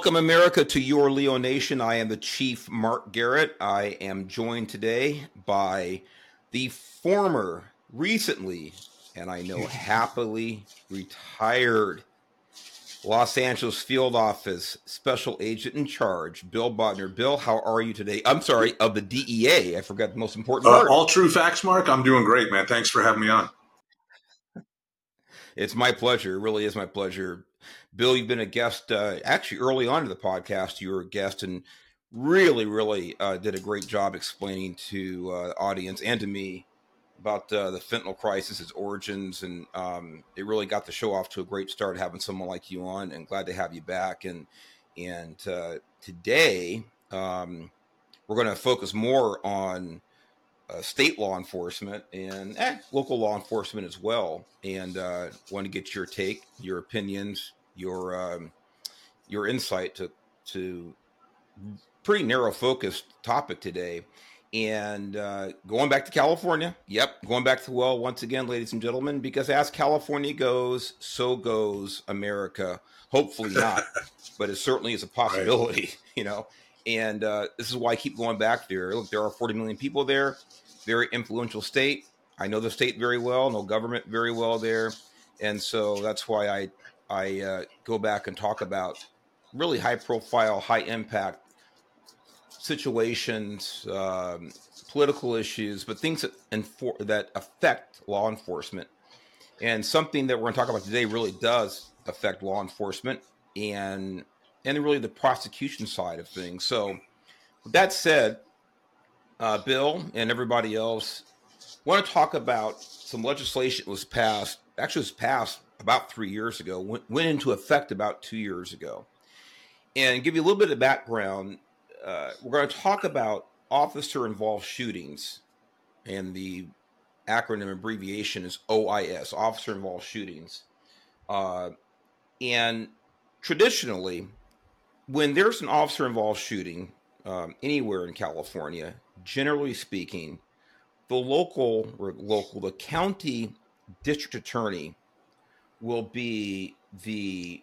Welcome, America, to your Leo Nation. I am the Chief Mark Garrett. I am joined today by the former, recently, and I know happily retired Los Angeles Field Office Special Agent in Charge, Bill Bodner. Bill, how are you today? I'm sorry, of the DEA. I forgot the most important uh, All true facts, Mark. I'm doing great, man. Thanks for having me on. It's my pleasure. It really is my pleasure. Bill, you've been a guest uh, actually early on to the podcast. You were a guest and really, really uh, did a great job explaining to uh, the audience and to me about uh, the fentanyl crisis, its origins, and um, it really got the show off to a great start having someone like you on. And glad to have you back. And and uh, today um, we're going to focus more on uh, state law enforcement and eh, local law enforcement as well. And uh, want to get your take, your opinions, your um, your insight to to pretty narrow focused topic today. And uh, going back to California, yep, going back to well once again, ladies and gentlemen, because as California goes, so goes America. Hopefully not, but it certainly is a possibility, right. you know. And uh, this is why I keep going back there. Look, there are 40 million people there, very influential state. I know the state very well, know government very well there, and so that's why I I uh, go back and talk about really high profile, high impact situations, um, political issues, but things that enfor- that affect law enforcement. And something that we're going to talk about today really does affect law enforcement and and really the prosecution side of things. So, with that said, uh, Bill and everybody else want to talk about some legislation that was passed. Actually, was passed about three years ago, went, went into effect about two years ago. And give you a little bit of background, uh, we're going to talk about officer involved shootings, and the acronym abbreviation is OIS, officer involved shootings. Uh, and traditionally, when there's an officer involved shooting um, anywhere in California, generally speaking, the local or local, the county district attorney will be the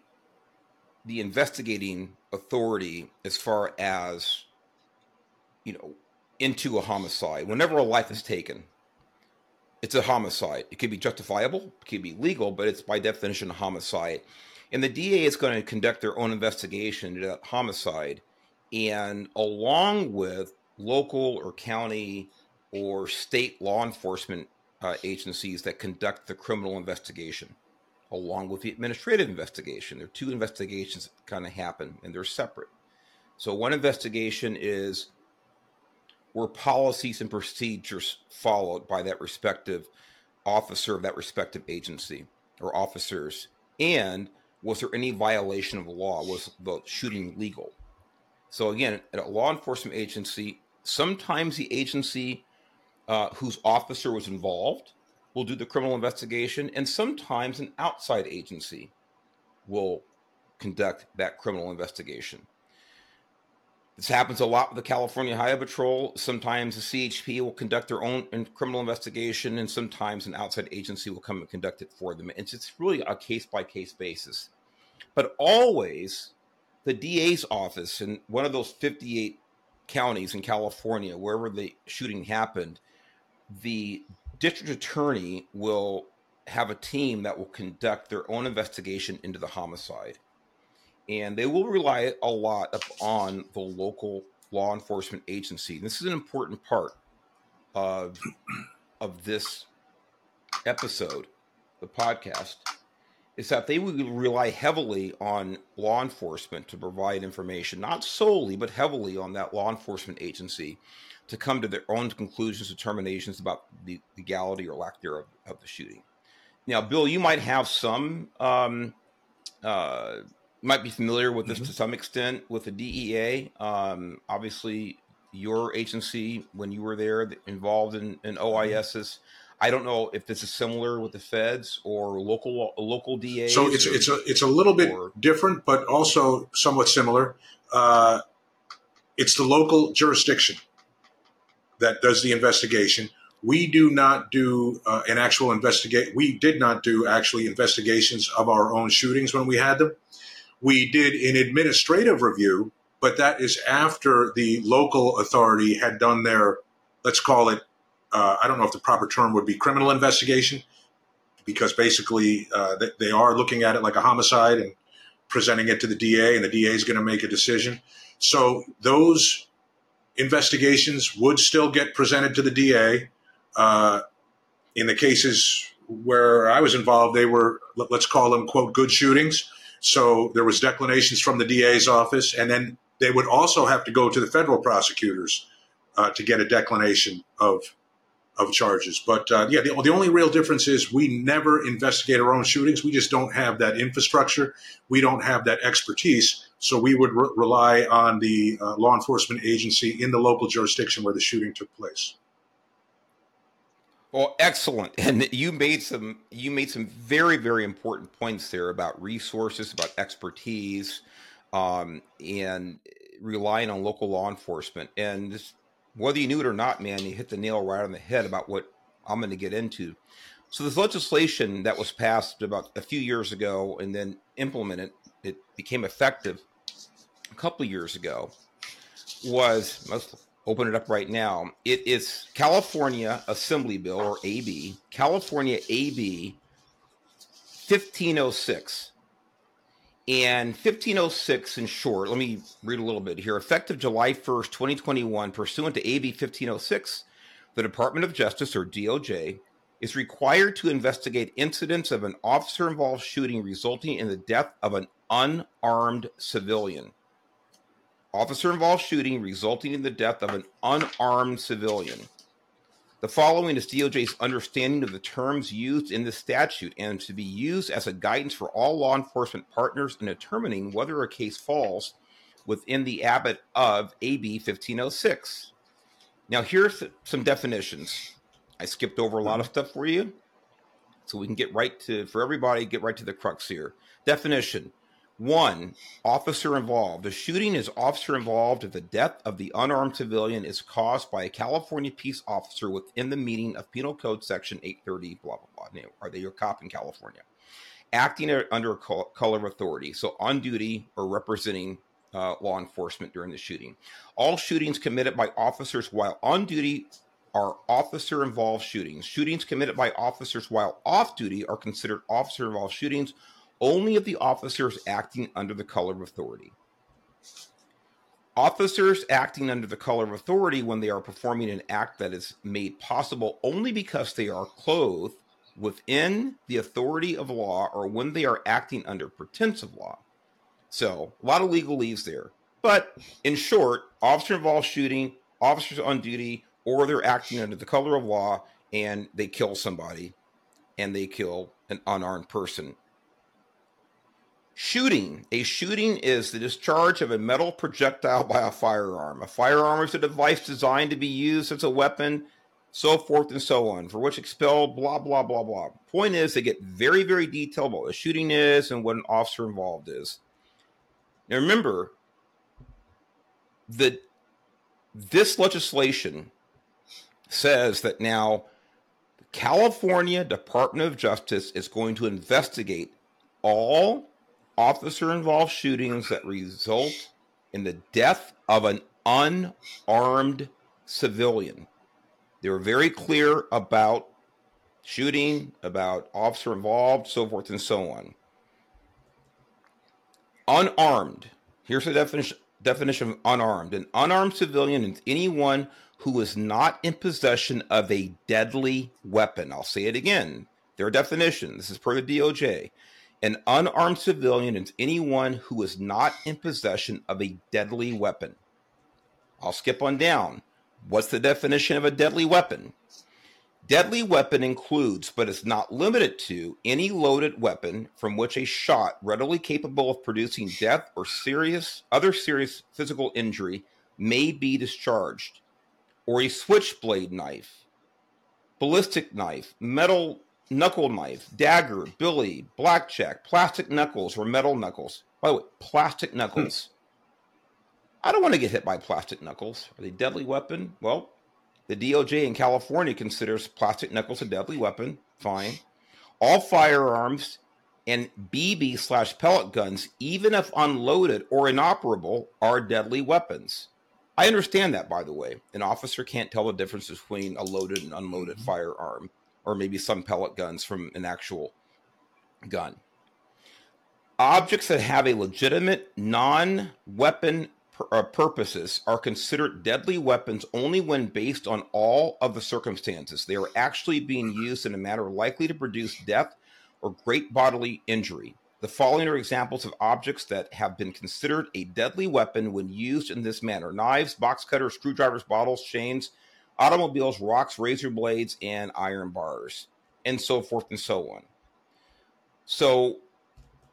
the investigating authority as far as you know into a homicide. Whenever a life is taken it's a homicide. It could be justifiable it could be legal but it's by definition a homicide. And the da is going to conduct their own investigation into that homicide. And along with local or county or state law enforcement uh, agencies that conduct the criminal investigation along with the administrative investigation. There are two investigations that kind of happen and they're separate. So, one investigation is were policies and procedures followed by that respective officer of that respective agency or officers? And was there any violation of law? Was the shooting legal? So, again, at a law enforcement agency, sometimes the agency uh, whose officer was involved will do the criminal investigation, and sometimes an outside agency will conduct that criminal investigation. This happens a lot with the California Highway Patrol. Sometimes the CHP will conduct their own criminal investigation, and sometimes an outside agency will come and conduct it for them. It's, it's really a case by case basis. But always, the DA's office in one of those 58 counties in California, wherever the shooting happened, the district attorney will have a team that will conduct their own investigation into the homicide. And they will rely a lot upon the local law enforcement agency. This is an important part of, of this episode, the podcast, is that they will rely heavily on law enforcement to provide information, not solely, but heavily on that law enforcement agency to come to their own conclusions, determinations about the legality or lack thereof of the shooting. Now, Bill, you might have some, um, uh, might be familiar with this mm-hmm. to some extent with the DEA. Um, obviously, your agency, when you were there, involved in, in OISs. I don't know if this is similar with the feds or local local DAs. So it's or, it's a it's a little bit or, different, but also somewhat similar. Uh, it's the local jurisdiction that does the investigation. We do not do uh, an actual investigate. We did not do actually investigations of our own shootings when we had them. We did an administrative review, but that is after the local authority had done their, let's call it, uh, I don't know if the proper term would be criminal investigation, because basically uh, they, they are looking at it like a homicide and presenting it to the DA, and the DA is going to make a decision. So those investigations would still get presented to the DA. Uh, in the cases where I was involved, they were, let's call them, quote, good shootings. So there was declinations from the DA's office, and then they would also have to go to the federal prosecutors uh, to get a declination of of charges. But uh, yeah, the, the, only real difference is we never investigate our own shootings. We just don't have that infrastructure. We don't have that expertise. So we would re- rely on the uh, law enforcement agency in the local jurisdiction where the shooting took place. Well, excellent. And you made some you made some very very important points there about resources, about expertise, um, and relying on local law enforcement. And whether you knew it or not, man, you hit the nail right on the head about what I'm going to get into. So this legislation that was passed about a few years ago and then implemented, it became effective a couple years ago. Was let's open it up right now. It is California Assembly Bill or AB, California AB 1506. And 1506, in short, let me read a little bit here. Effective July 1st, 2021, pursuant to AB 1506, the Department of Justice, or DOJ, is required to investigate incidents of an officer involved shooting resulting in the death of an unarmed civilian. Officer involved shooting resulting in the death of an unarmed civilian. The following is DOJ's understanding of the terms used in the statute and to be used as a guidance for all law enforcement partners in determining whether a case falls within the ambit of AB 1506. Now, here's some definitions. I skipped over a lot of stuff for you so we can get right to, for everybody, get right to the crux here. Definition one, officer involved. The shooting is officer involved if the death of the unarmed civilian is caused by a California peace officer within the meaning of Penal Code Section 830, blah, blah, blah. Are they your cop in California? Acting under color of authority, so on duty or representing uh, law enforcement during the shooting. All shootings committed by officers while on duty are officer involved shootings. Shootings committed by officers while off duty are considered officer involved shootings only if the officers acting under the color of authority. Officers acting under the color of authority when they are performing an act that is made possible only because they are clothed within the authority of law or when they are acting under pretense of law. So, a lot of legalese there. But in short, officer involved shooting, officers on duty, or they're acting under the color of law and they kill somebody and they kill an unarmed person Shooting. A shooting is the discharge of a metal projectile by a firearm. A firearm is a device designed to be used as a weapon, so forth and so on, for which expelled blah, blah, blah, blah. Point is, they get very, very detailed about what a shooting is and what an officer involved is. Now, remember that this legislation says that now the California Department of Justice is going to investigate all officer involved shootings that result in the death of an unarmed civilian. They were very clear about shooting, about officer involved, so forth and so on. Unarmed. Here's the definition definition of unarmed. An unarmed civilian is anyone who is not in possession of a deadly weapon. I'll say it again. Their definition. This is per the DOJ. An unarmed civilian is anyone who is not in possession of a deadly weapon. I'll skip on down. What's the definition of a deadly weapon? Deadly weapon includes, but is not limited to, any loaded weapon from which a shot readily capable of producing death or serious other serious physical injury may be discharged, or a switchblade knife, ballistic knife, metal knuckle knife, dagger, billy, blackjack, plastic knuckles or metal knuckles. By the way, plastic hmm. knuckles. I don't want to get hit by plastic knuckles. Are they deadly weapon? Well, the DOJ in California considers plastic knuckles a deadly weapon. Fine. All firearms and BB slash pellet guns, even if unloaded or inoperable, are deadly weapons. I understand that, by the way. An officer can't tell the difference between a loaded and unloaded mm-hmm. firearm, or maybe some pellet guns from an actual gun. Objects that have a legitimate non weapon uh, purposes are considered deadly weapons only when based on all of the circumstances. They are actually being used in a manner likely to produce death or great bodily injury. The following are examples of objects that have been considered a deadly weapon when used in this manner knives, box cutters, screwdrivers, bottles, chains, automobiles, rocks, razor blades, and iron bars, and so forth and so on. So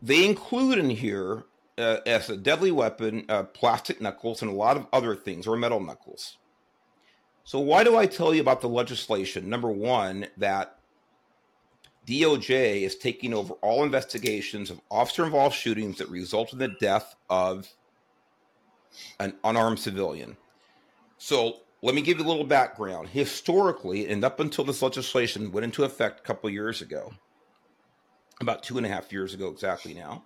they include in here uh, as a deadly weapon uh, plastic knuckles and a lot of other things, or metal knuckles. So, why do I tell you about the legislation? Number one, that DOJ is taking over all investigations of officer involved shootings that result in the death of an unarmed civilian. So let me give you a little background. Historically, and up until this legislation went into effect a couple years ago, about two and a half years ago exactly now,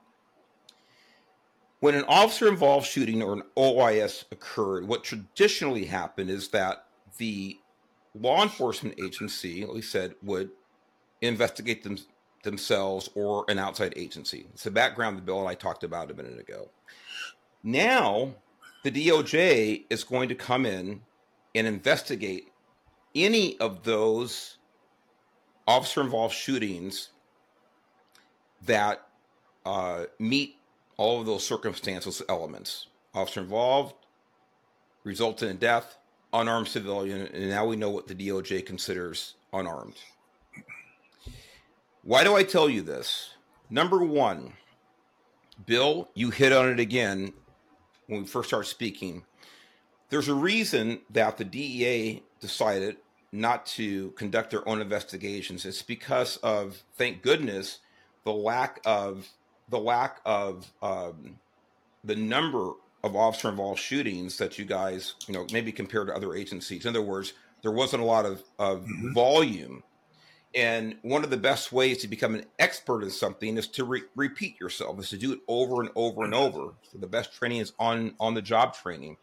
when an officer involved shooting or an OIS occurred, what traditionally happened is that the law enforcement agency, like we said, would investigate them, themselves or an outside agency. It's the background of the bill I talked about a minute ago. Now, the DOJ is going to come in and investigate any of those officer involved shootings that uh, meet all of those circumstances elements. Officer involved, resulted in death, unarmed civilian, and now we know what the DOJ considers unarmed. Why do I tell you this? Number one, Bill, you hit on it again when we first started speaking. There's a reason that the DEA decided not to conduct their own investigations. It's because of, thank goodness, the lack of the lack of um, the number of officer involved shootings that you guys, you know, maybe compared to other agencies. In other words, there wasn't a lot of, of mm-hmm. volume and one of the best ways to become an expert in something is to re- repeat yourself, is to do it over and over and over. So the best training is on on the job training.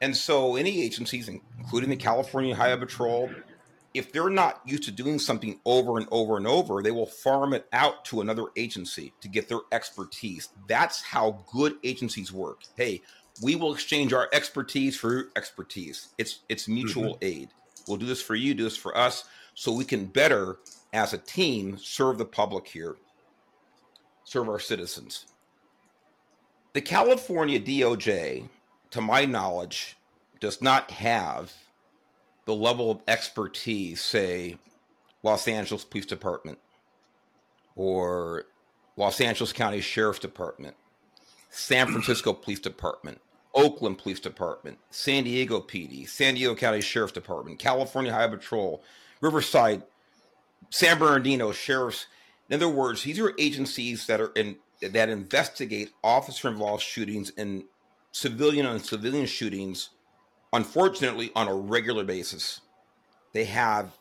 And so any agencies, including the California Highway Patrol, if they're not used to doing something over and over and over, they will farm it out to another agency to get their expertise. That's how good agencies work. Hey, we will exchange our expertise for expertise. It's it's mutual mm-hmm. aid. We'll do this for you, do this for us so we can better, as a team, serve the public here, serve our citizens. The California DOJ, to my knowledge, does not have the level of expertise, say, Los Angeles Police Department or Los Angeles County Sheriff's Department, San Francisco Police Department, Oakland Police Department, San Diego PD, San Diego County Sheriff's Department, California Highway Patrol, Riverside, San Bernardino sheriffs. In other words, these are agencies that are in that investigate officer involved shootings and civilian on civilian shootings, unfortunately, on a regular basis. They have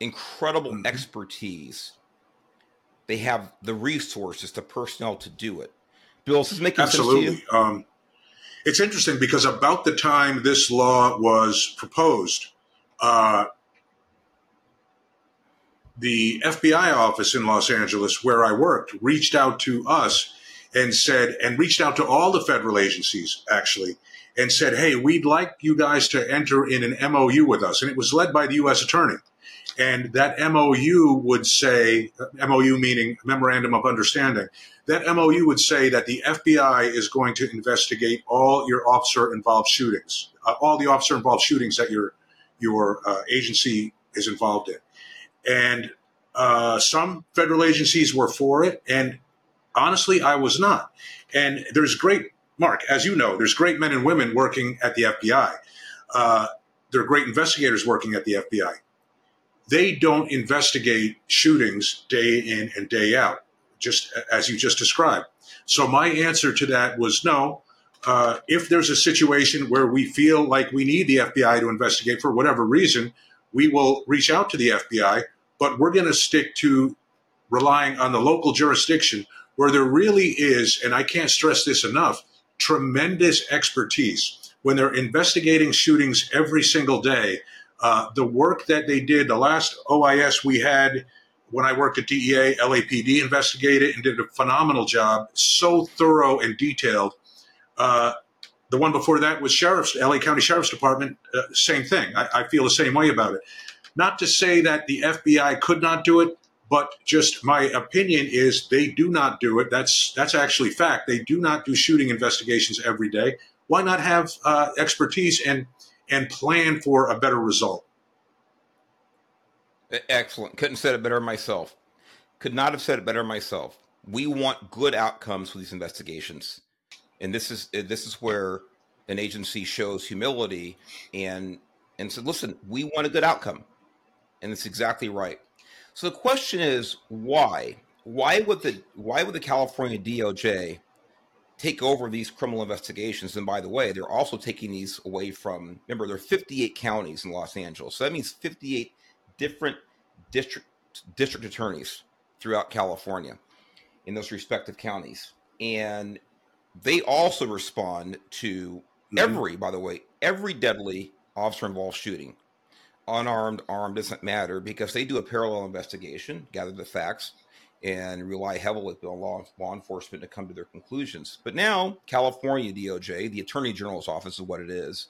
incredible mm-hmm. expertise. They have the resources, the personnel to do it. Bill, this is making Absolutely. sense to you? Um, it's interesting because about the time this law was proposed, uh, the FBI office in Los Angeles, where I worked, reached out to us and said, and reached out to all the federal agencies actually, and said, hey, we'd like you guys to enter in an MOU with us. And it was led by the U.S. Attorney. And that MOU would say, MOU meaning Memorandum of Understanding, that MOU would say that the FBI is going to investigate all your officer involved shootings, uh, all the officer involved shootings that your, your uh, agency is involved in and uh, some federal agencies were for it, and honestly, I was not. And there's great, Mark, as you know, there's great men and women working at the FBI. Uh, there are great investigators working at the FBI. They don't investigate shootings day in and day out, just as you just described. So my answer to that was no. Uh, if there's a situation where we feel like we need the FBI to investigate for whatever reason, we will reach out to the FBI but we're going to stick to relying on the local jurisdiction where there really is, and I can't stress this enough, tremendous expertise. When they're investigating shootings every single day, uh, the work that they did, the last OIS we had when I worked at DEA, LAPD investigated and did a phenomenal job, so thorough and detailed. Uh, the one before that was Sheriff's, LA County Sheriff's Department, uh, same thing. I, I feel the same way about it. Not to say that the FBI could not do it, but just my opinion is they do not do it. That's that's actually fact. They do not do shooting investigations every day. Why not have uh, expertise and and plan for a better result? Excellent. Couldn't said it better myself. Could not have said it better myself. We want good outcomes for these investigations, and this is this is where an agency shows humility and and said, "Listen, we want a good outcome," and it's exactly right. So the question is, why? Why would the why would the California DOJ take over these criminal investigations? And by the way, they're also taking these away from. Remember, there are 58 counties in Los Angeles, so that means 58 different district district attorneys throughout California in those respective counties, and they also respond to mm-hmm. every, by the way, every deadly officer involved shooting, unarmed, armed doesn't matter because they do a parallel investigation, gather the facts, and rely heavily on law, law enforcement to come to their conclusions. But now, California DOJ, the Attorney General's office is what it is.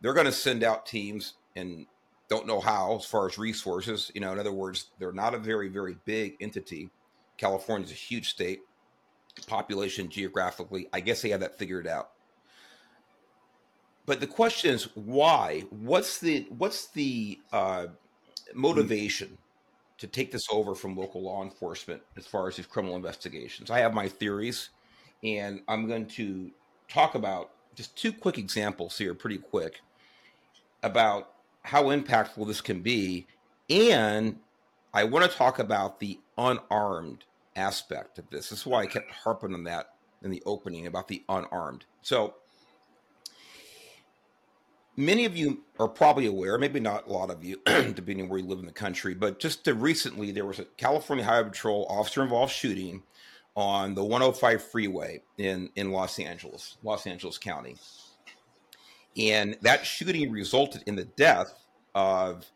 They're going to send out teams and don't know how as far as resources. You know, in other words, they're not a very, very big entity. California is a huge state, population geographically. I guess they have that figured out. But the question is why? What's the what's the uh, motivation to take this over from local law enforcement as far as these criminal investigations? I have my theories, and I'm going to talk about just two quick examples here, pretty quick, about how impactful this can be. And I want to talk about the unarmed aspect of this. This is why I kept harping on that in the opening about the unarmed. So, many of you are probably aware, maybe not a lot of you, depending where you live in the country, but just recently there was a California Highway Patrol officer involved shooting on the 105 freeway in, in Los Angeles, Los Angeles County. And that shooting resulted in the death of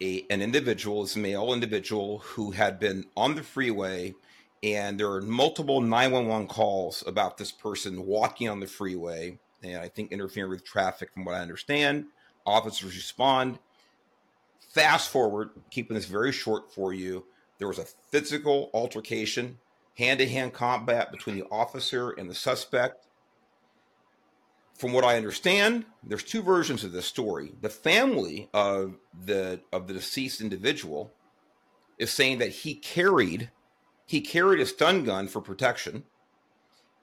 a, an individual, this male individual who had been on the freeway. And there were multiple 911 calls about this person walking on the freeway and I think interfering with traffic, from what I understand. Officers respond. Fast forward, keeping this very short for you, there was a physical altercation, hand to hand combat between the officer and the suspect from what I understand, there's two versions of this story. The family of the of the deceased individual is saying that he carried he carried a stun gun for protection.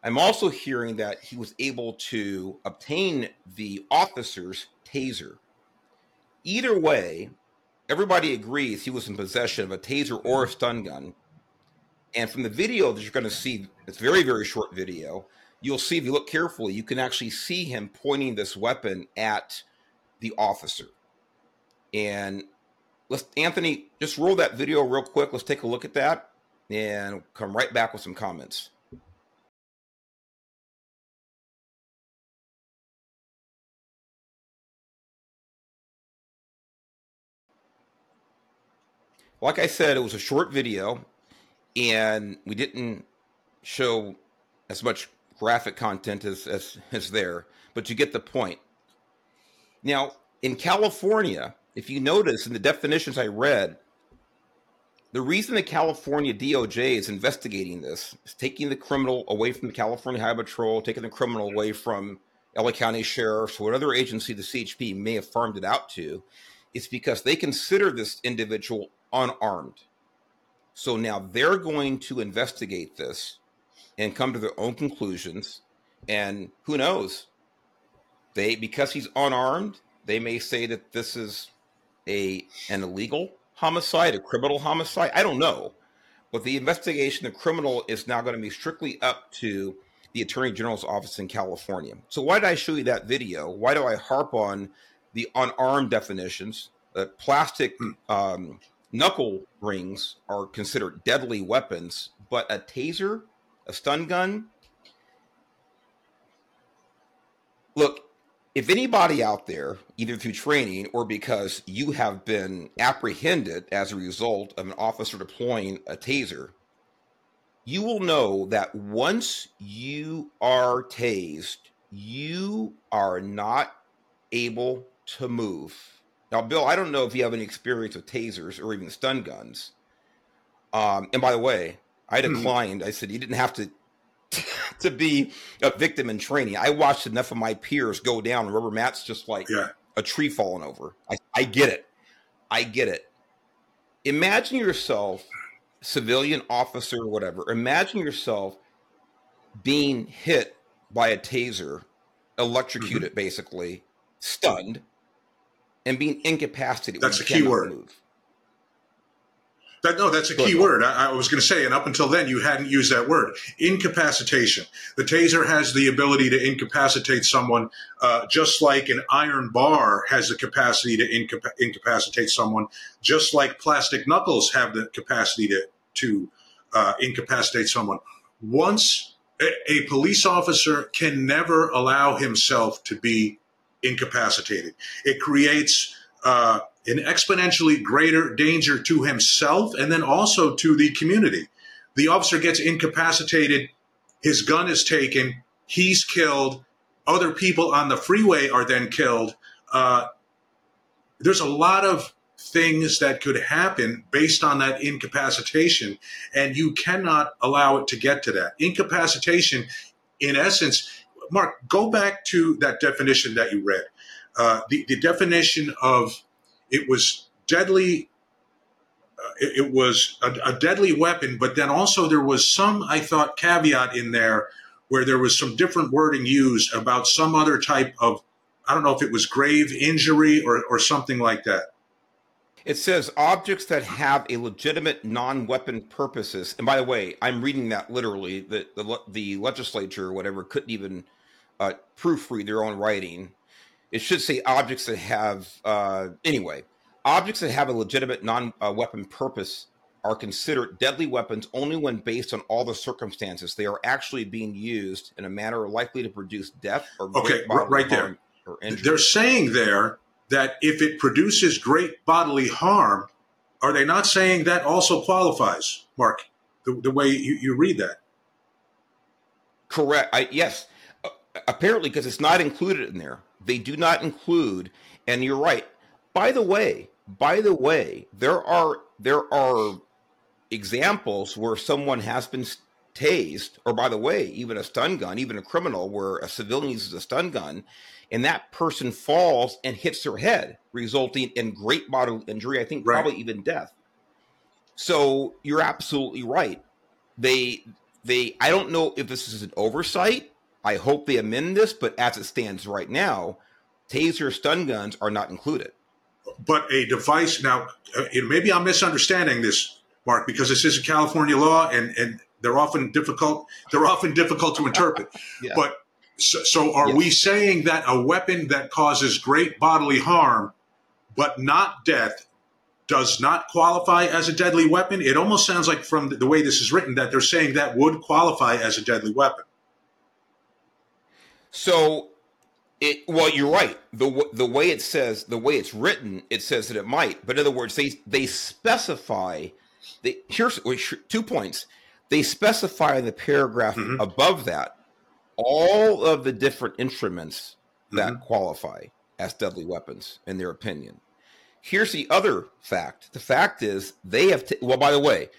I'm also hearing that he was able to obtain the officer's taser. Either way, everybody agrees he was in possession of a taser or a stun gun. And from the video that you're going to see, it's very, very short video, you'll see if you look carefully, you can actually see him pointing this weapon at the officer. And let's Anthony, just roll that video real quick. Let's take a look at that and come right back with some comments. Like I said, it was a short video and we didn't show as much graphic content as, as, as there, but you get the point. Now, in California, if you notice in the definitions I read, the reason the California DOJ is investigating this is taking the criminal away from the California Highway Patrol, taking the criminal away from LA County Sheriff's, whatever agency the CHP may have farmed it out to, is because they consider this individual unarmed. So now they're going to investigate this and come to their own conclusions. And who knows? They because he's unarmed, they may say that this is a an illegal homicide, a criminal homicide. I don't know. But the investigation, the criminal is now going to be strictly up to the Attorney General's office in California. So why did I show you that video? Why do I harp on the unarmed definitions? The plastic um, knuckle rings are considered deadly weapons, but a taser, a stun gun. Look, if anybody out there, either through training or because you have been apprehended as a result of an officer deploying a taser, you will know that once you are tased, you are not able to move. Now, Bill, I don't know if you have any experience with tasers or even stun guns. Um, and by the way, I hmm. declined. I said you didn't have to to be a victim in training. I watched enough of my peers go down rubber mats just like yeah. a tree falling over. I, I get it. I get it. Imagine yourself, civilian officer or whatever, imagine yourself being hit by a taser, electrocuted mm-hmm. basically, stunned, and being incapacitated. That's a key word. Move. That, no, that's a key word. I, I was going to say, and up until then, you hadn't used that word. Incapacitation. The taser has the ability to incapacitate someone, uh, just like an iron bar has the capacity to incapa- incapacitate someone, just like plastic knuckles have the capacity to to uh, incapacitate someone. Once a, a police officer can never allow himself to be incapacitated, it creates. Uh, an exponentially greater danger to himself and then also to the community. The officer gets incapacitated, his gun is taken, he's killed, other people on the freeway are then killed. Uh, there's a lot of things that could happen based on that incapacitation, and you cannot allow it to get to that. Incapacitation, in essence, Mark, go back to that definition that you read. Uh, the, the definition of it was deadly. Uh, it, it, was a, a deadly weapon, but then also there was some, I thought, caveat in there where there was some different wording used about some other type of, I don't know if it was grave injury or, or something like that. It says objects that have a legitimate non-weapon purposes. And by the way, I'm reading that literally. The the, the legislature or whatever couldn't even uh, proofread their own writing. It should say objects that have, uh, anyway, objects that have a legitimate non weapon purpose are considered deadly weapons only when based on all the circumstances. They are actually being used in a manner likely to produce death or okay right there. they're saying there that if it produces great bodily harm are they not saying that also qualifies mark the, the way you, you read that? Correct. I, yes apparently because it's not included in there they do not include, and you're right. By the way, by the way, there are there are examples where someone has been tased, or by the way, even a stun gun, even a criminal where a civilian uses a stun gun, and that person falls and hits their head, resulting in great bodily injury. I think right. probably even death. So you're absolutely right. They they I don't know if this is an oversight I hope they amend this, but as it stands right now, taser stun guns are not included. But a device now, uh, maybe I'm misunderstanding this, Mark, because this is a California law, and and they're often difficult. They're often difficult to interpret. yeah. But so, so are yes. we saying that a weapon that causes great bodily harm, but not death, does not qualify as a deadly weapon? It almost sounds like from the way this is written that they're saying that would qualify as a deadly weapon. So it well, you're right. The the way it says, the way it's written, it says that it might. But in other words, they they specify. They, here's two points. They specify in the paragraph mm-hmm. above that all of the different instruments that mm-hmm. qualify as deadly weapons in their opinion. Here's the other fact. The fact is they have t- well by the way,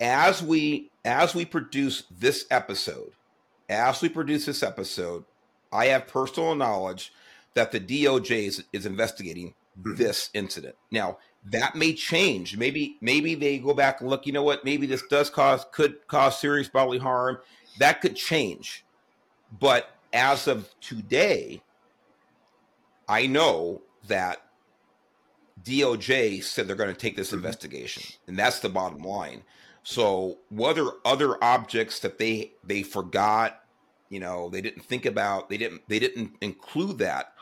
as we as we produce this episode, as we produce this episode, I have personal knowledge that the DOJ is, is investigating mm-hmm. this incident. Now, that may change. Maybe maybe they go back and look, you know what, maybe this does cause could cause serious bodily harm. That could change. But as of today, I know that DOJ said they're going to take this mm-hmm. investigation, and that's the bottom line. So whether other objects that they they forgot you know they didn't think about they didn't they didn't include that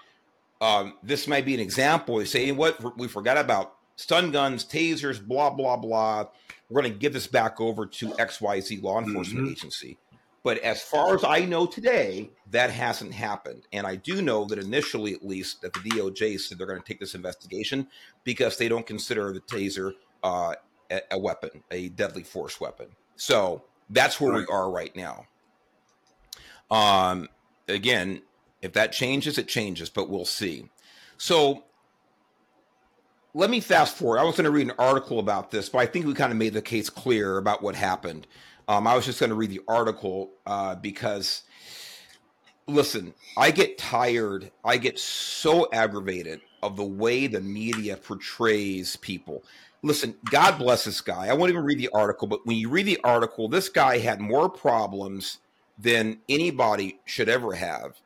um, this might be an example they say what we forgot about stun guns, tasers, blah, blah, blah. We're going to give this back over to XYZ law enforcement mm-hmm. agency. But as far as I know today, that hasn't happened. And I do know that initially, at least, that the DOJ said they're going to take this investigation because they don't consider the taser uh, a, a, weapon, a deadly force weapon. So that's where we are right now. Um, again, if that changes, it changes, but we'll see. So let me fast forward. I was going to read an article about this, but I think we kind of made the case clear about what happened. Um, I was just going to read the article uh, because, listen, I get tired. I get so aggravated of the way the media portrays people. Listen, God bless this guy. I won't even read the article, but when you read the article, this guy had more problems than anybody should ever have.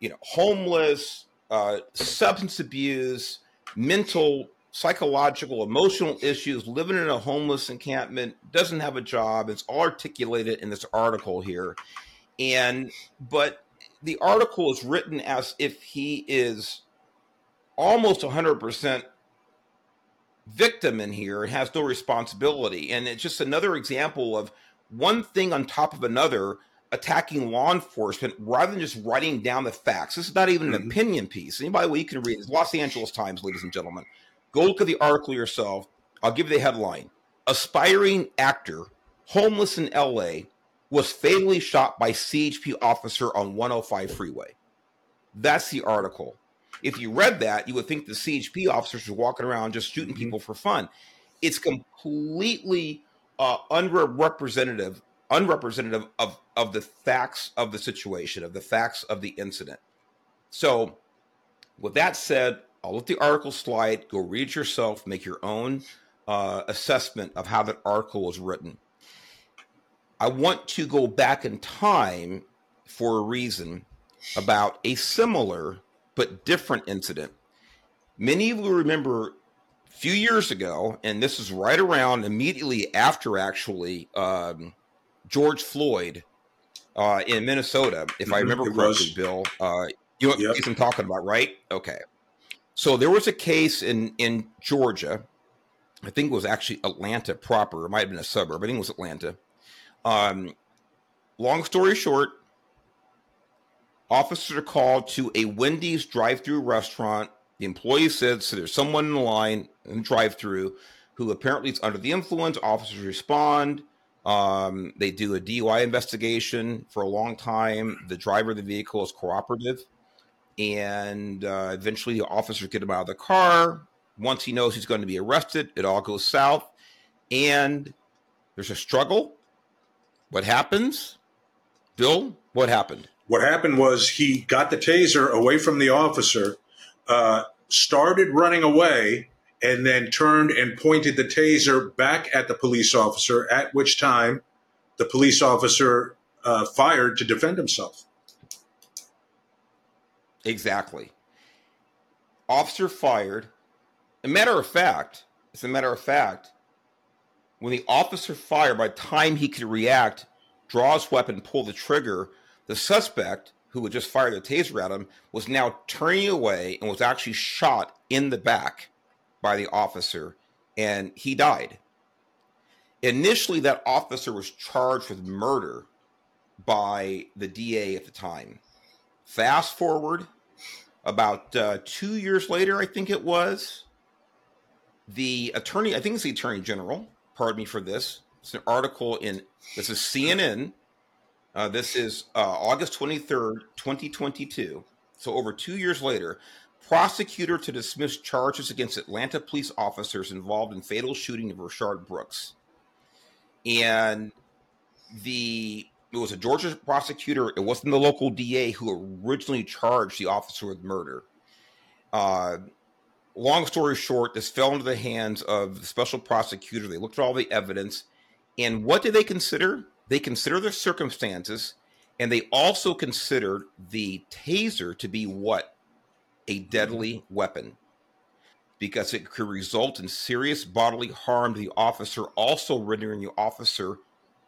You know, homeless, uh, substance abuse, mental, psychological, emotional issues, living in a homeless encampment, doesn't have a job. It's all articulated in this article here. And, but the article is written as if he is almost 100% victim in here and has no responsibility. And it's just another example of one thing on top of another attacking law enforcement rather than just writing down the facts. This is not even an mm-hmm. opinion piece. Anybody well, you can read it's Los Angeles Times, ladies and gentlemen. Go look at the article yourself. I'll give you the headline. Aspiring actor, homeless in LA, was fatally shot by CHP officer on 105 freeway. That's the article. If you read that, you would think the CHP officers are walking around just shooting mm-hmm. people for fun. It's completely uh, unrepresentative unrepresentative of of the facts of the situation, of the facts of the incident. So, with that said, I'll let the article slide. Go read yourself, make your own uh, assessment of how that article was written. I want to go back in time for a reason about a similar but different incident. Many of you remember a few years ago, and this is right around immediately after actually um, George Floyd uh, in Minnesota, if mm-hmm, I remember correctly. Bill. Uh, you know what yep. I'm talking about, right? Okay. So there was a case in in Georgia. I think it was actually Atlanta proper. It might have been a suburb. I think it was Atlanta. Um, long story short, officers are called to a Wendy's drive-through restaurant. The employee said, "So there's someone in the line in the drive-through who apparently is under the influence." Officers respond. Um, they do a DUI investigation for a long time. The driver of the vehicle is cooperative. And uh, eventually, the officers get him out of the car. Once he knows he's going to be arrested, it all goes south. And there's a struggle. What happens? Bill, what happened? What happened was he got the taser away from the officer, uh, started running away, and then turned and pointed the taser back at the police officer, at which time the police officer uh, fired to defend himself. Exactly. Officer fired. A matter of fact, as a matter of fact, when the officer fired, by the time he could react, draw his weapon, pull the trigger, the suspect, who had just fired the taser at him, was now turning away and was actually shot in the back by the officer, and he died. Initially, that officer was charged with murder by the DA at the time. Fast forward about uh, two years later, I think it was, the attorney, I think it's the attorney general, pardon me for this. It's an article in, this is CNN. Uh, this is uh, August 23rd, 2022. So over two years later, prosecutor to dismiss charges against Atlanta police officers involved in fatal shooting of Rayshard Brooks. And the it was a Georgia prosecutor. It wasn't the local DA who originally charged the officer with murder. Uh, long story short, this fell into the hands of the special prosecutor. They looked at all the evidence, and what did they consider? They consider the circumstances, and they also considered the taser to be what a deadly weapon because it could result in serious bodily harm to the officer, also rendering the officer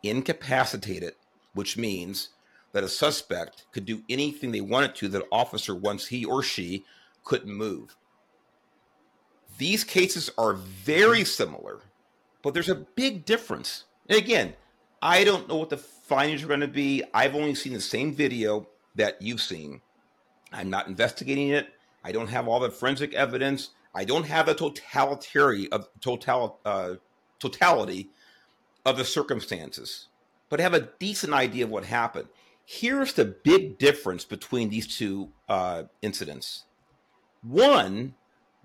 incapacitated, which means that a suspect could do anything they wanted to that officer once he or she couldn't move. these cases are very similar, but there's a big difference. And again, I don't know what the findings are going to be. I've only seen the same video that you've seen. I'm not investigating it. I don't have all the forensic evidence. I don't have the totality of total uh, totality of the circumstances, but I have a decent idea of what happened. Here's the big difference between these two uh, incidents. One,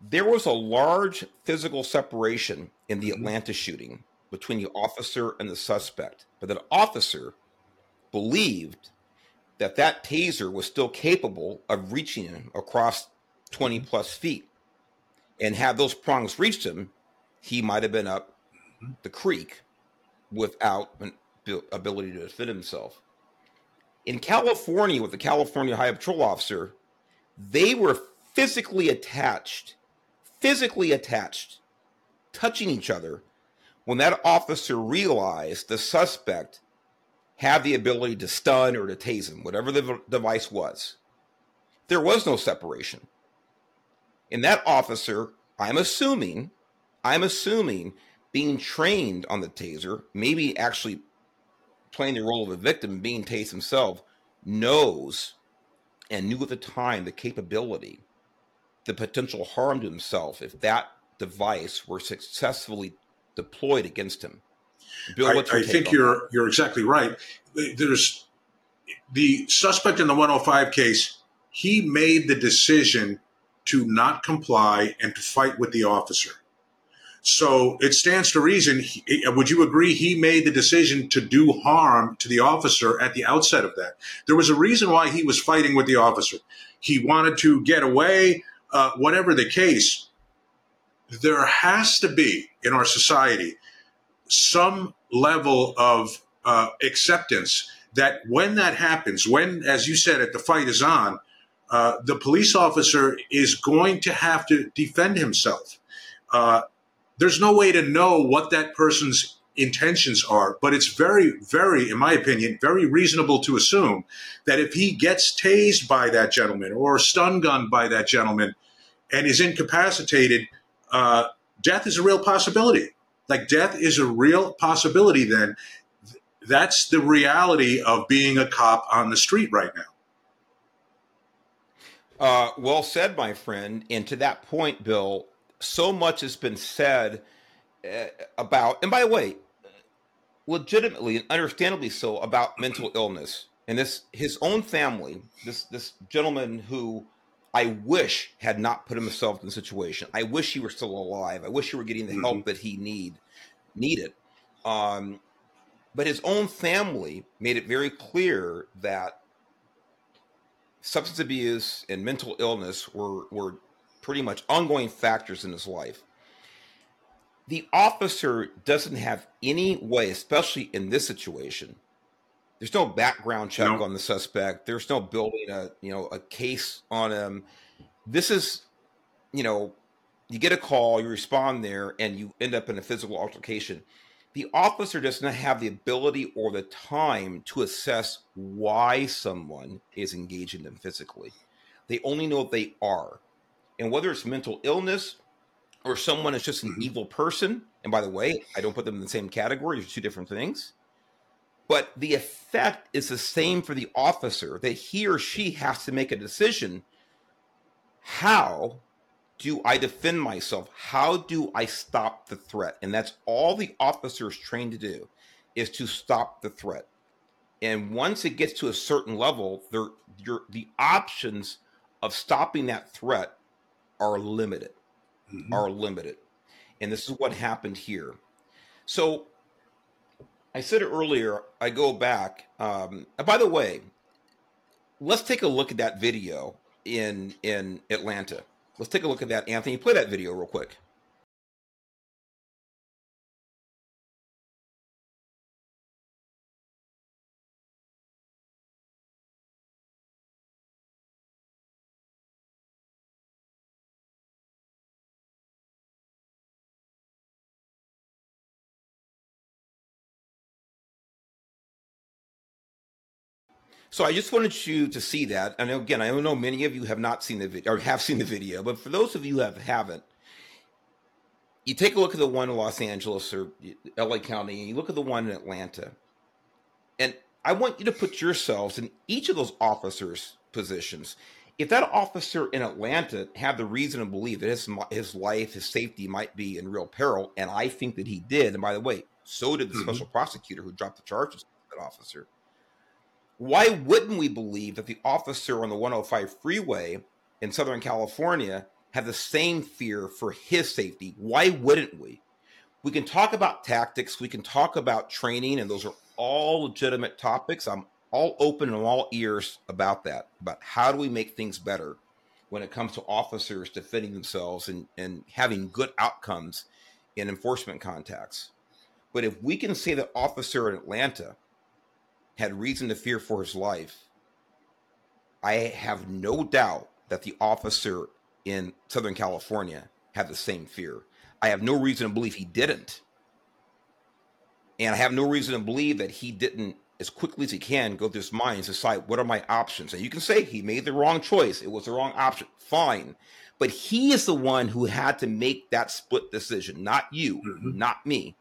there was a large physical separation in the mm-hmm. Atlanta shooting between the officer and the suspect, but that officer believed that that taser was still capable of reaching him across 20 mm-hmm. plus feet. And had those prongs reached him, he might have been up the creek without an ability to defend himself. In California, with the California High Patrol officer, they were physically attached, physically attached, touching each other when that officer realized the suspect had the ability to stun or to tase him, whatever the device was. There was no separation. And that officer, I'm assuming, I'm assuming being trained on the taser, maybe actually playing the role of a victim, being tased himself, knows and knew at the time the capability, the potential harm to himself if that device were successfully deployed against him. Bill, I, I think you're that? you're exactly right. There's the suspect in the 105 case. He made the decision to not comply and to fight with the officer. So it stands to reason. He, would you agree he made the decision to do harm to the officer at the outset of that? There was a reason why he was fighting with the officer. He wanted to get away, uh, whatever the case. There has to be in our society some level of uh, acceptance that when that happens, when, as you said, at the fight is on, uh, the police officer is going to have to defend himself. Uh, there's no way to know what that person's intentions are, but it's very, very, in my opinion, very reasonable to assume that if he gets tased by that gentleman or stun gunned by that gentleman and is incapacitated, uh, death is a real possibility. Like death is a real possibility then. That's the reality of being a cop on the street right now. Uh, well said, my friend. And to that point, Bill, so much has been said uh, about, and by the way, legitimately and understandably so, about mental illness. And this, his own family, this this gentleman who I wish had not put himself in the situation. I wish he were still alive. I wish he were getting the mm-hmm. help that he need needed. Um, but his own family made it very clear that substance abuse and mental illness were were pretty much ongoing factors in his life. The officer doesn't have any way, especially in this situation. There's no background check no. on the suspect. There's no building a you know a case on him. This is, you know, you get a call, you respond there, and you end up in a physical altercation. The officer does not have the ability or the time to assess why someone is engaging them physically. They only know they are. And whether it's mental illness or someone is just an mm-hmm. evil person, and by the way, I don't put them in the same category, they're two different things. But the effect is the same for the officer that he or she has to make a decision. How do I defend myself? How do I stop the threat? And that's all the officer is trained to do is to stop the threat. And once it gets to a certain level, there, the options of stopping that threat are limited, mm-hmm. are limited. And this is what happened here. So I said it earlier, I go back. Um, by the way, let's take a look at that video in in Atlanta. Let's take a look at that. Anthony, play that video real quick. So I just wanted you to see that. And again, I don't know many of you have not seen the video or have seen the video, but for those of you who have, haven't, you take a look at the one in Los Angeles or LA County, and you look at the one in Atlanta, and I want you to put yourselves in each of those officers' positions. If that officer in Atlanta had the reason to believe that his his life, his safety might be in real peril, and I think that he did, and by the way, so did the mm-hmm. special prosecutor who dropped the charges that officer. Why wouldn't we believe that the officer on the 105 freeway in Southern California had the same fear for his safety. Why wouldn't we? We can talk about tactics, we can talk about training, and those are all legitimate topics. I'm all open and all ears about that, about how do we make things better when it comes to officers defending themselves and, and having good outcomes in enforcement contacts. But if we can say that officer in Atlanta had reason to fear for his life, I have no doubt that the officer in Southern California had the same fear. I have no reason to believe he didn't. And I have no reason to believe that he didn't, as quickly as he can, go through his mind and decide what are my options. And you can say he made the wrong choice, it was the wrong option. Fine. But he is the one who had to make that split decision, not you, mm-hmm. not me.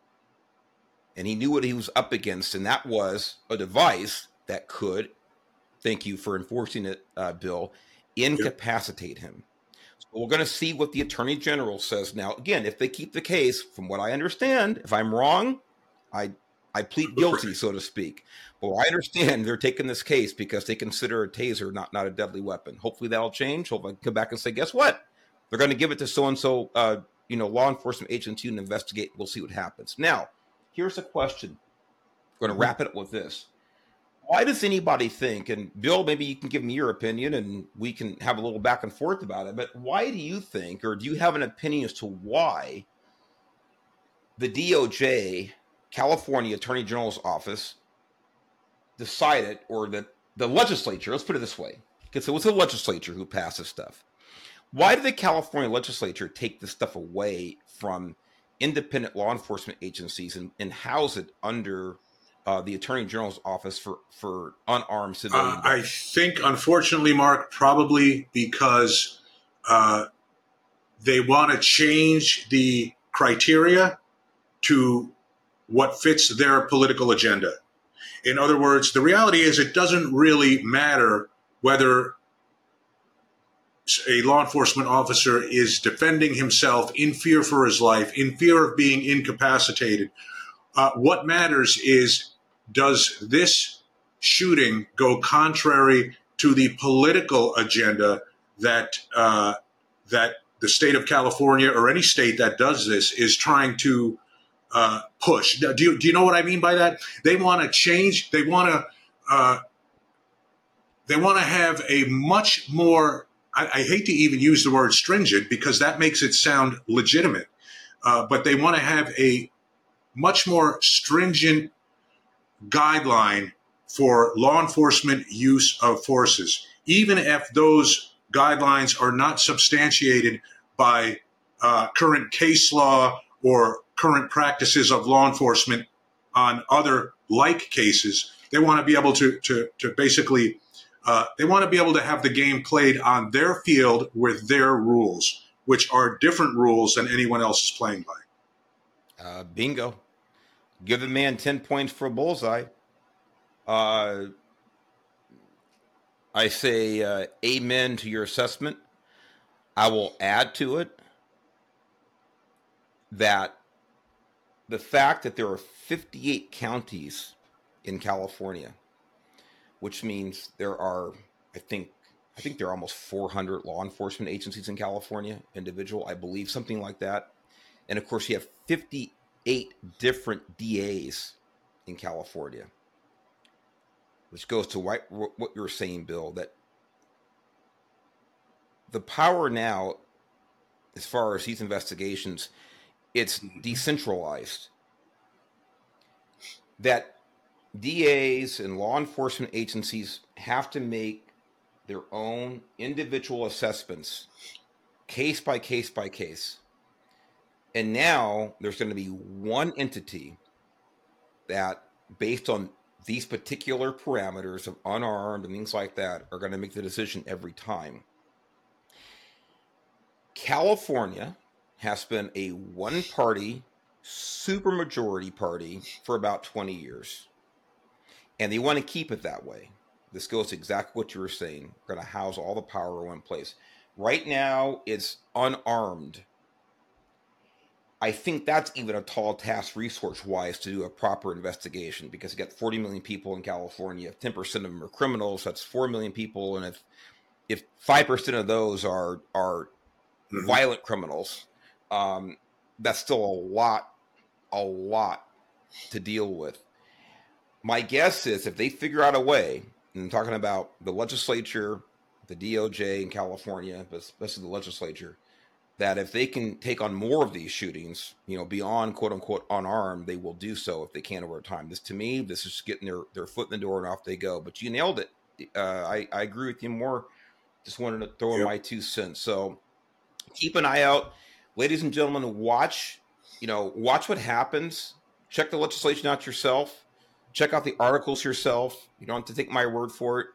And he knew what he was up against, and that was a device that could, thank you for enforcing it, uh, Bill, incapacitate yep. him. So we're going to see what the attorney general says now. Again, if they keep the case, from what I understand, if I'm wrong, I I plead guilty, so to speak. But I understand they're taking this case because they consider a taser not not a deadly weapon. Hopefully that'll change. Hopefully I can come back and say, guess what? They're going to give it to so and so, you know, law enforcement agency and investigate. We'll see what happens. Now, here's a question. I'm going to mm-hmm. wrap it up with this why does anybody think and bill maybe you can give me your opinion and we can have a little back and forth about it but why do you think or do you have an opinion as to why the doj california attorney general's office decided or that the legislature let's put it this way because it was the legislature who passed this stuff why did the california legislature take this stuff away from independent law enforcement agencies and, and house it under uh, the attorney general's office for for unarmed civilians? Uh, I think, unfortunately, Mark, probably because uh, they want to change the criteria to what fits their political agenda. In other words, the reality is it doesn't really matter whether a law enforcement officer is defending himself in fear for his life, in fear of being incapacitated. Uh, what matters is does this shooting go contrary to the political agenda that uh, that the state of California or any state that does this is trying to uh, push? Do you, do you know what I mean by that? They want to change. They want to. Uh, they want to have a much more. I, I, hate to even use the word stringent because that makes it sound legitimate. Uh, but they want to have a much more stringent guideline for law enforcement use of forces, even if those guidelines are not substantiated by uh, current case law or current practices of law enforcement on other like cases. They want to be able to to, to basically uh, they want to be able to have the game played on their field with their rules, which are different rules than anyone else is playing by. Uh, bingo give a man 10 points for a bullseye. Uh, I say uh, amen to your assessment. I will add to it that the fact that there are 58 counties in California, which means there are, I think, I think there are almost 400 law enforcement agencies in California, individual, I believe, something like that. And of course, you have 58 different DAs in California, which goes to what, what you're saying, Bill, that the power now, as far as these investigations, it's decentralized. That DAs and law enforcement agencies have to make their own individual assessments, case by case by case. And now there's going to be one entity that, based on these particular parameters of unarmed and things like that, are going to make the decision every time. California has been a one party supermajority party for about 20 years. And they want to keep it that way. This goes exactly what you were saying. We're going to house all the power in one place. Right now, it's unarmed. I think that's even a tall task resource wise to do a proper investigation because you got 40 million people in California. If 10% of them are criminals, that's 4 million people. And if if 5% of those are, are mm-hmm. violent criminals, um, that's still a lot, a lot to deal with. My guess is if they figure out a way, and I'm talking about the legislature, the DOJ in California, but especially the legislature, that if they can take on more of these shootings, you know, beyond quote unquote unarmed, they will do so if they can over time. This to me, this is getting their, their foot in the door and off they go. But you nailed it. Uh, I, I agree with you more. Just wanted to throw in my two cents. So keep an eye out ladies and gentlemen, watch, you know, watch what happens. Check the legislation out yourself. Check out the articles yourself. You don't have to take my word for it.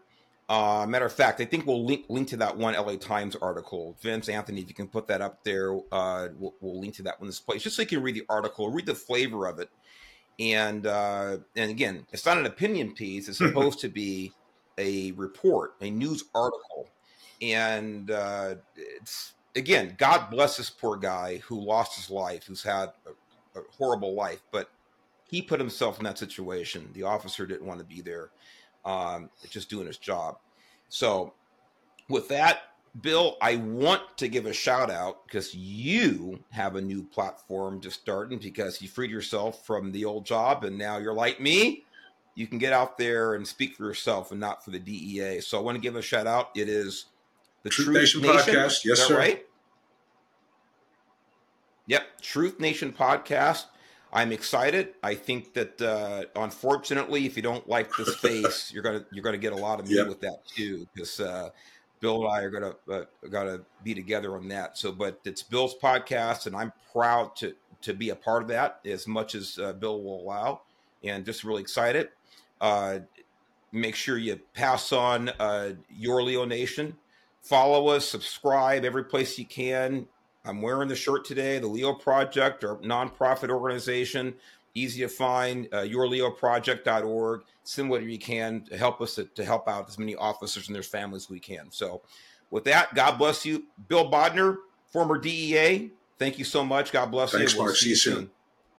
Uh, matter of fact, I think we'll link, link to that one LA Times article. Vince, Anthony, if you can put that up there, uh, we'll, we'll, link to that one this place, just so you can read the article, read the flavor of it. And uh, and again, it's not an opinion piece. It's supposed to be a report, a news article, and uh, it's again, God bless this poor guy who lost his life, who's had a, a, horrible life, but he put himself in that situation. The officer didn't want to be there, um, just doing his job. So, with that, Bill, I want to give a shout out because you have a new platform just starting because you freed yourself from the old job and now you're like me. You can get out there and speak for yourself and not for the DEA. So I want to give a shout out. It is the Truth, Truth Nation, Nation, podcast. Yes, sir. Right? Yep, Truth Nation podcast. I'm excited. I think that uh, unfortunately, if you don't like this face, you're gonna you're gonna get a lot of me yep. with that too, because uh, Bill and I are gonna uh, gotta be together on that. So, but it's Bill's podcast, and I'm proud to to be a part of that as much as uh, Bill will allow, and just really excited. Uh, make sure you pass on uh, your Leo Nation follow us, subscribe every place you can. I'm wearing the shirt today, the Leo Project, our nonprofit organization. Easy to find, uh, yourleoproject.org. Send whatever you can to help us to, to, help out as many officers and their families as we can. So, with that, God bless you. Bill Bodner, former DEA, thank you so much. God bless Thanks, you. We'll Mark. See you soon. soon.